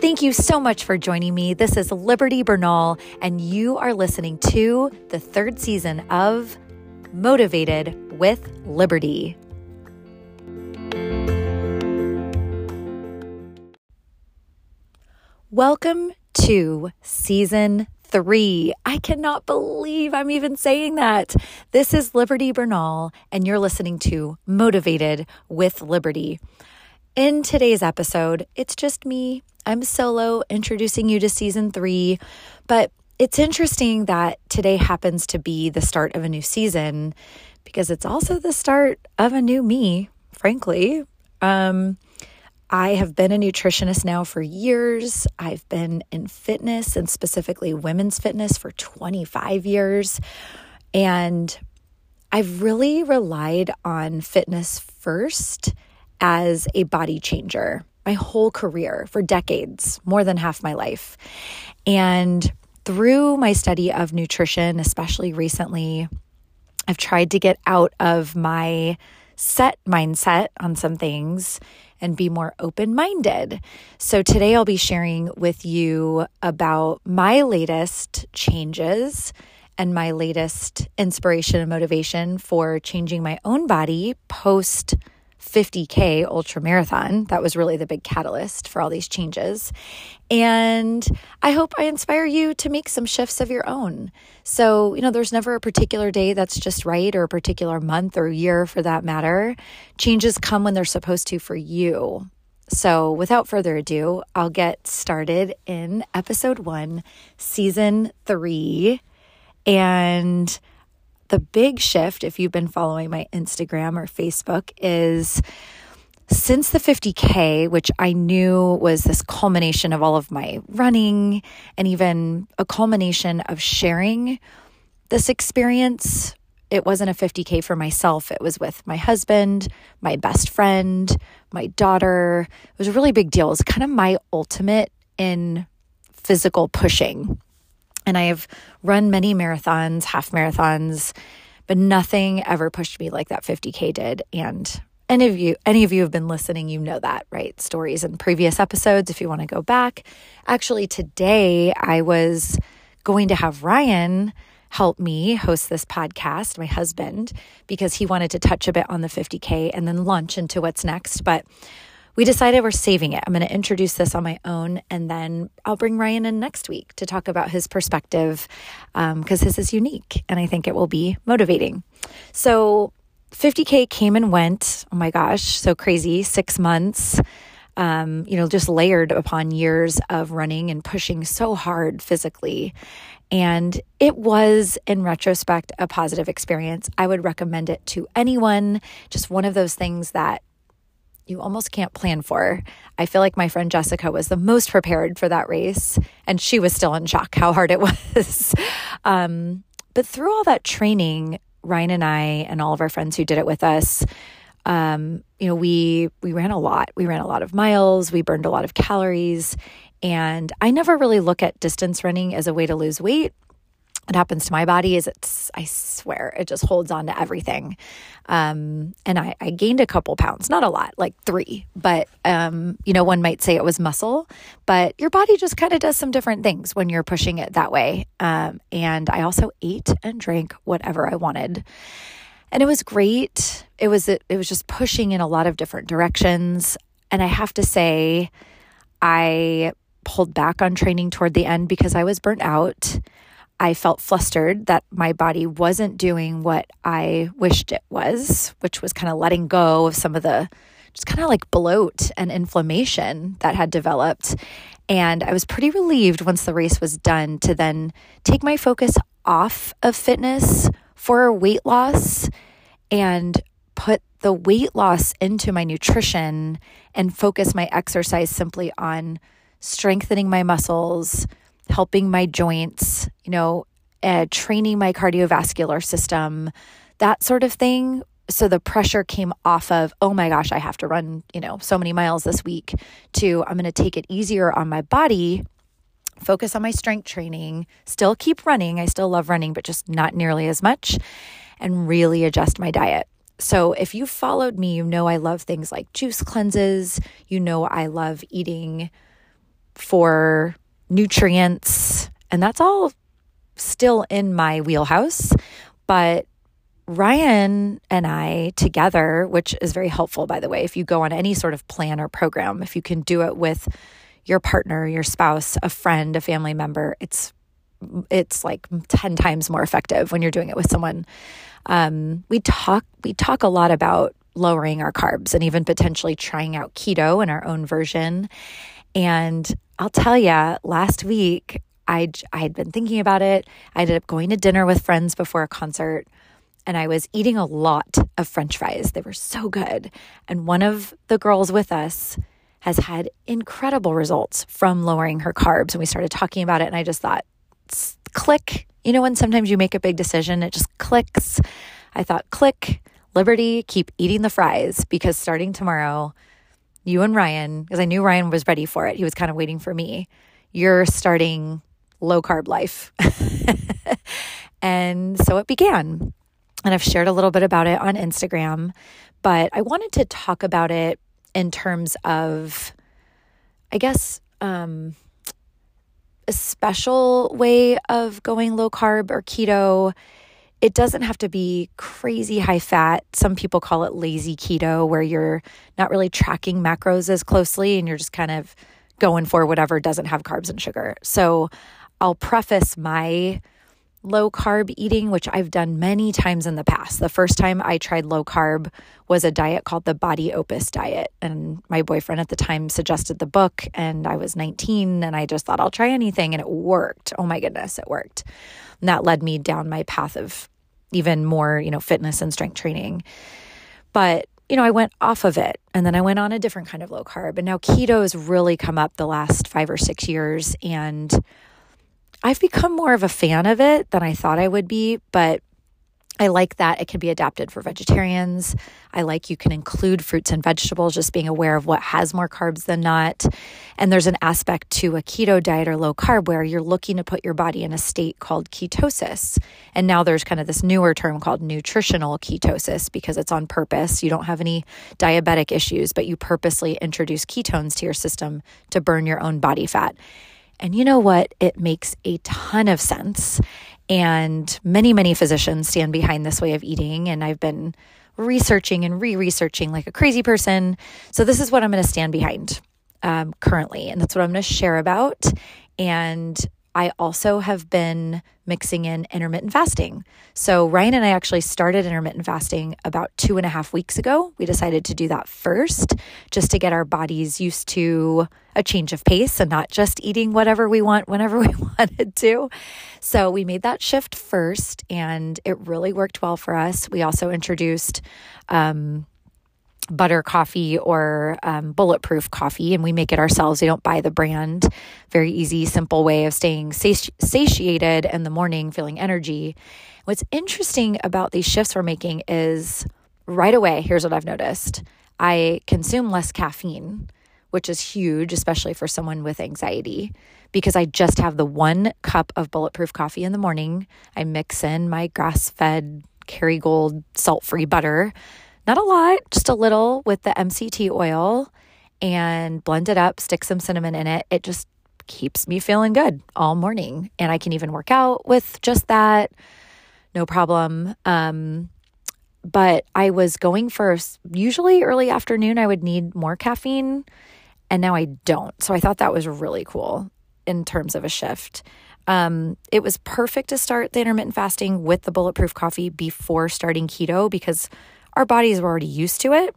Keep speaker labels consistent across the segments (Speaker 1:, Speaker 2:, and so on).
Speaker 1: Thank you so much for joining me. This is Liberty Bernal, and you are listening to the third season of Motivated with Liberty. Welcome to season three. I cannot believe I'm even saying that. This is Liberty Bernal, and you're listening to Motivated with Liberty. In today's episode, it's just me. I'm solo introducing you to season three, but it's interesting that today happens to be the start of a new season because it's also the start of a new me, frankly. Um, I have been a nutritionist now for years. I've been in fitness and specifically women's fitness for 25 years. And I've really relied on fitness first as a body changer my whole career for decades, more than half my life. And through my study of nutrition, especially recently, I've tried to get out of my set mindset on some things and be more open minded. So, today I'll be sharing with you about my latest changes and my latest inspiration and motivation for changing my own body post 50K ultra marathon. That was really the big catalyst for all these changes. And I hope I inspire you to make some shifts of your own. So, you know, there's never a particular day that's just right or a particular month or year for that matter. Changes come when they're supposed to for you. So, without further ado, I'll get started in episode one, season three. And the big shift, if you've been following my Instagram or Facebook, is since the 50K, which I knew was this culmination of all of my running and even a culmination of sharing this experience. It wasn't a 50K for myself, it was with my husband, my best friend, my daughter. It was a really big deal. It was kind of my ultimate in physical pushing. And I have run many marathons, half marathons, but nothing ever pushed me like that 50K did. And any of you, any of you have been listening, you know that, right? Stories in previous episodes, if you want to go back. Actually, today I was going to have Ryan help me host this podcast, my husband, because he wanted to touch a bit on the 50K and then launch into what's next. But we decided we're saving it. I'm going to introduce this on my own, and then I'll bring Ryan in next week to talk about his perspective because um, his is unique and I think it will be motivating. So, 50K came and went. Oh my gosh, so crazy. Six months. Um, you know, just layered upon years of running and pushing so hard physically. And it was, in retrospect, a positive experience. I would recommend it to anyone. Just one of those things that you almost can't plan for. I feel like my friend Jessica was the most prepared for that race, and she was still in shock how hard it was. um, but through all that training, Ryan and I and all of our friends who did it with us, um, you know, we we ran a lot. We ran a lot of miles. We burned a lot of calories, and I never really look at distance running as a way to lose weight what happens to my body is it's i swear it just holds on to everything. Um, and I, I, gained a couple pounds not a lot like three but um, you know one might say it was muscle but your body just kind of does some different things when you're pushing it that way. Um, and i also ate and drank whatever i wanted. And it was great. It was it was just pushing in a lot of different directions. And i have to say i pulled back on training toward the end because i was burnt out I felt flustered that my body wasn't doing what I wished it was, which was kind of letting go of some of the just kind of like bloat and inflammation that had developed. And I was pretty relieved once the race was done to then take my focus off of fitness for weight loss and put the weight loss into my nutrition and focus my exercise simply on strengthening my muscles, helping my joints, you know, uh, training my cardiovascular system, that sort of thing. So the pressure came off of, oh my gosh, I have to run, you know, so many miles this week to I'm going to take it easier on my body, focus on my strength training, still keep running. I still love running, but just not nearly as much, and really adjust my diet. So, if you followed me, you know I love things like juice cleanses. You know I love eating for nutrients, and that's all still in my wheelhouse. But Ryan and I together, which is very helpful, by the way, if you go on any sort of plan or program, if you can do it with your partner, your spouse, a friend, a family member, it's it's like 10 times more effective when you're doing it with someone. Um, we talk we talk a lot about lowering our carbs and even potentially trying out keto in our own version. And I'll tell you, last week I I had been thinking about it. I ended up going to dinner with friends before a concert and I was eating a lot of french fries. They were so good. And one of the girls with us has had incredible results from lowering her carbs. And we started talking about it, and I just thought, click. You know, when sometimes you make a big decision, it just clicks. I thought, click, Liberty, keep eating the fries because starting tomorrow, you and Ryan, because I knew Ryan was ready for it, he was kind of waiting for me. You're starting low carb life. and so it began. And I've shared a little bit about it on Instagram, but I wanted to talk about it in terms of, I guess, um, a special way of going low carb or keto. It doesn't have to be crazy high fat. Some people call it lazy keto, where you're not really tracking macros as closely and you're just kind of going for whatever doesn't have carbs and sugar. So I'll preface my low carb eating, which I've done many times in the past. The first time I tried low carb was a diet called the Body Opus diet. And my boyfriend at the time suggested the book, and I was 19, and I just thought I'll try anything, and it worked. Oh my goodness, it worked. And that led me down my path of even more, you know, fitness and strength training. But you know, I went off of it and then I went on a different kind of low carb. And now keto has really come up the last five or six years. And I've become more of a fan of it than I thought I would be, but I like that it can be adapted for vegetarians. I like you can include fruits and vegetables, just being aware of what has more carbs than not. And there's an aspect to a keto diet or low carb where you're looking to put your body in a state called ketosis. And now there's kind of this newer term called nutritional ketosis because it's on purpose. You don't have any diabetic issues, but you purposely introduce ketones to your system to burn your own body fat. And you know what? It makes a ton of sense. And many, many physicians stand behind this way of eating. And I've been researching and re researching like a crazy person. So, this is what I'm going to stand behind um, currently. And that's what I'm going to share about. And I also have been mixing in intermittent fasting. So, Ryan and I actually started intermittent fasting about two and a half weeks ago. We decided to do that first just to get our bodies used to a change of pace and not just eating whatever we want whenever we wanted to. So, we made that shift first and it really worked well for us. We also introduced, um, butter coffee or um, bulletproof coffee, and we make it ourselves. We don't buy the brand. Very easy, simple way of staying sati- satiated in the morning, feeling energy. What's interesting about these shifts we're making is right away, here's what I've noticed I consume less caffeine, which is huge, especially for someone with anxiety, because I just have the one cup of bulletproof coffee in the morning. I mix in my grass fed Kerrygold salt free butter not a lot, just a little with the MCT oil and blend it up, stick some cinnamon in it. It just keeps me feeling good all morning. And I can even work out with just that, no problem. Um, but I was going for usually early afternoon, I would need more caffeine, and now I don't. So I thought that was really cool in terms of a shift. Um, it was perfect to start the intermittent fasting with the bulletproof coffee before starting keto because our bodies were already used to it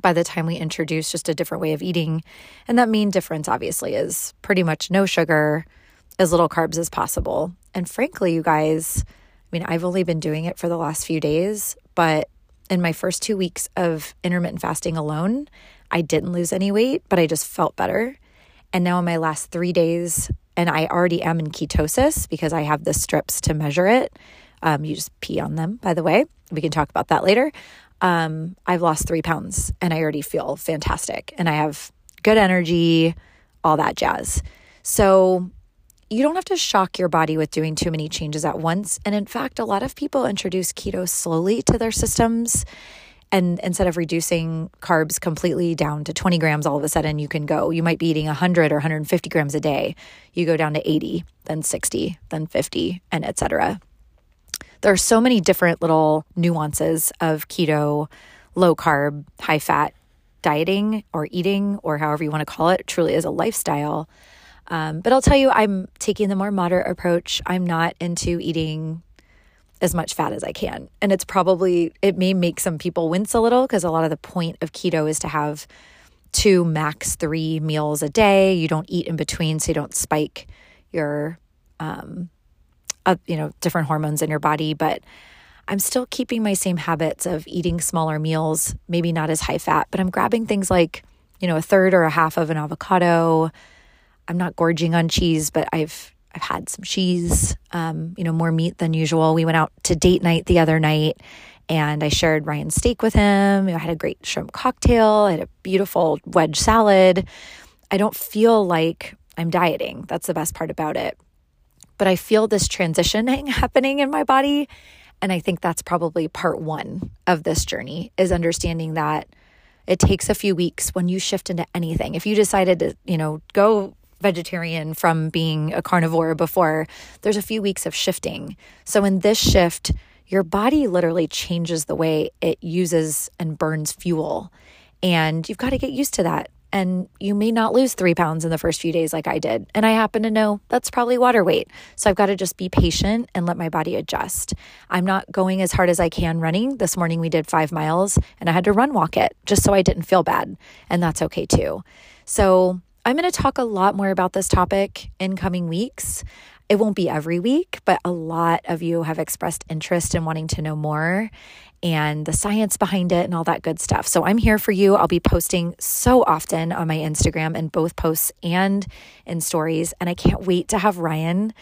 Speaker 1: by the time we introduce just a different way of eating. And that main difference, obviously, is pretty much no sugar, as little carbs as possible. And frankly, you guys, I mean, I've only been doing it for the last few days, but in my first two weeks of intermittent fasting alone, I didn't lose any weight, but I just felt better. And now in my last three days, and I already am in ketosis because I have the strips to measure it. Um, you just pee on them, by the way. We can talk about that later. Um, I've lost three pounds and I already feel fantastic and I have good energy, all that jazz. So you don't have to shock your body with doing too many changes at once. And in fact, a lot of people introduce keto slowly to their systems And instead of reducing carbs completely down to 20 grams, all of a sudden you can go, you might be eating 100 or 150 grams a day. You go down to 80, then 60, then 50, and etc. There are so many different little nuances of keto, low carb, high fat dieting or eating, or however you want to call it, truly is a lifestyle. Um, but I'll tell you, I'm taking the more moderate approach. I'm not into eating as much fat as I can. And it's probably, it may make some people wince a little because a lot of the point of keto is to have two, max three meals a day. You don't eat in between, so you don't spike your, um, uh, you know, different hormones in your body. But I'm still keeping my same habits of eating smaller meals, maybe not as high fat, but I'm grabbing things like, you know, a third or a half of an avocado. I'm not gorging on cheese, but I've I've had some cheese, um, you know, more meat than usual. We went out to date night the other night and I shared Ryan's steak with him. I had a great shrimp cocktail, I had a beautiful wedge salad. I don't feel like I'm dieting. That's the best part about it. But I feel this transitioning happening in my body. And I think that's probably part one of this journey is understanding that it takes a few weeks when you shift into anything. If you decided to, you know, go vegetarian from being a carnivore before, there's a few weeks of shifting. So in this shift, your body literally changes the way it uses and burns fuel. And you've got to get used to that. And you may not lose three pounds in the first few days like I did. And I happen to know that's probably water weight. So I've got to just be patient and let my body adjust. I'm not going as hard as I can running. This morning we did five miles and I had to run walk it just so I didn't feel bad. And that's okay too. So I'm going to talk a lot more about this topic in coming weeks. It won't be every week, but a lot of you have expressed interest in wanting to know more and the science behind it and all that good stuff. So I'm here for you. I'll be posting so often on my Instagram in both posts and in stories. And I can't wait to have Ryan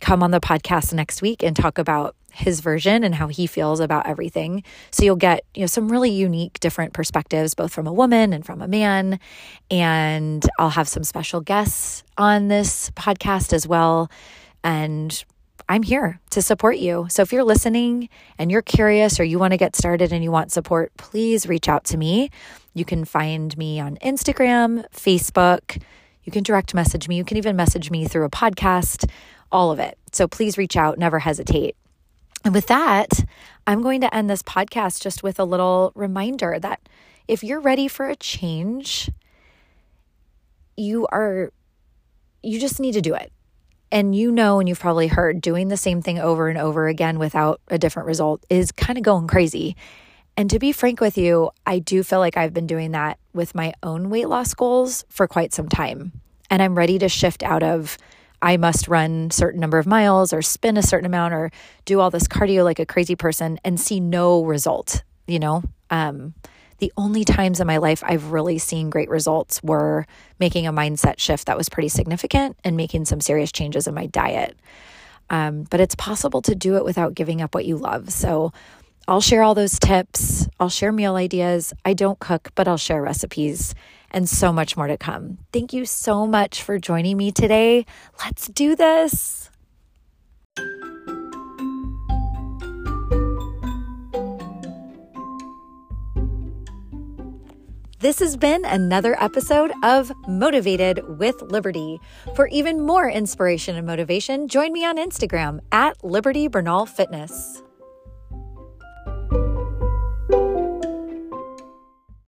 Speaker 1: come on the podcast next week and talk about his version and how he feels about everything. So you'll get, you know, some really unique different perspectives both from a woman and from a man. And I'll have some special guests on this podcast as well. And I'm here to support you. So if you're listening and you're curious or you want to get started and you want support, please reach out to me. You can find me on Instagram, Facebook. You can direct message me. You can even message me through a podcast, all of it. So please reach out, never hesitate. And with that, I'm going to end this podcast just with a little reminder that if you're ready for a change, you are, you just need to do it. And you know, and you've probably heard doing the same thing over and over again without a different result is kind of going crazy. And to be frank with you, I do feel like I've been doing that with my own weight loss goals for quite some time. And I'm ready to shift out of I must run certain number of miles or spin a certain amount or do all this cardio like a crazy person and see no result, you know? Um, the only times in my life I've really seen great results were making a mindset shift that was pretty significant and making some serious changes in my diet. Um, but it's possible to do it without giving up what you love. So I'll share all those tips. I'll share meal ideas. I don't cook, but I'll share recipes and so much more to come. Thank you so much for joining me today. Let's do this. This has been another episode of Motivated with Liberty. For even more inspiration and motivation, join me on Instagram at Liberty Bernal Fitness.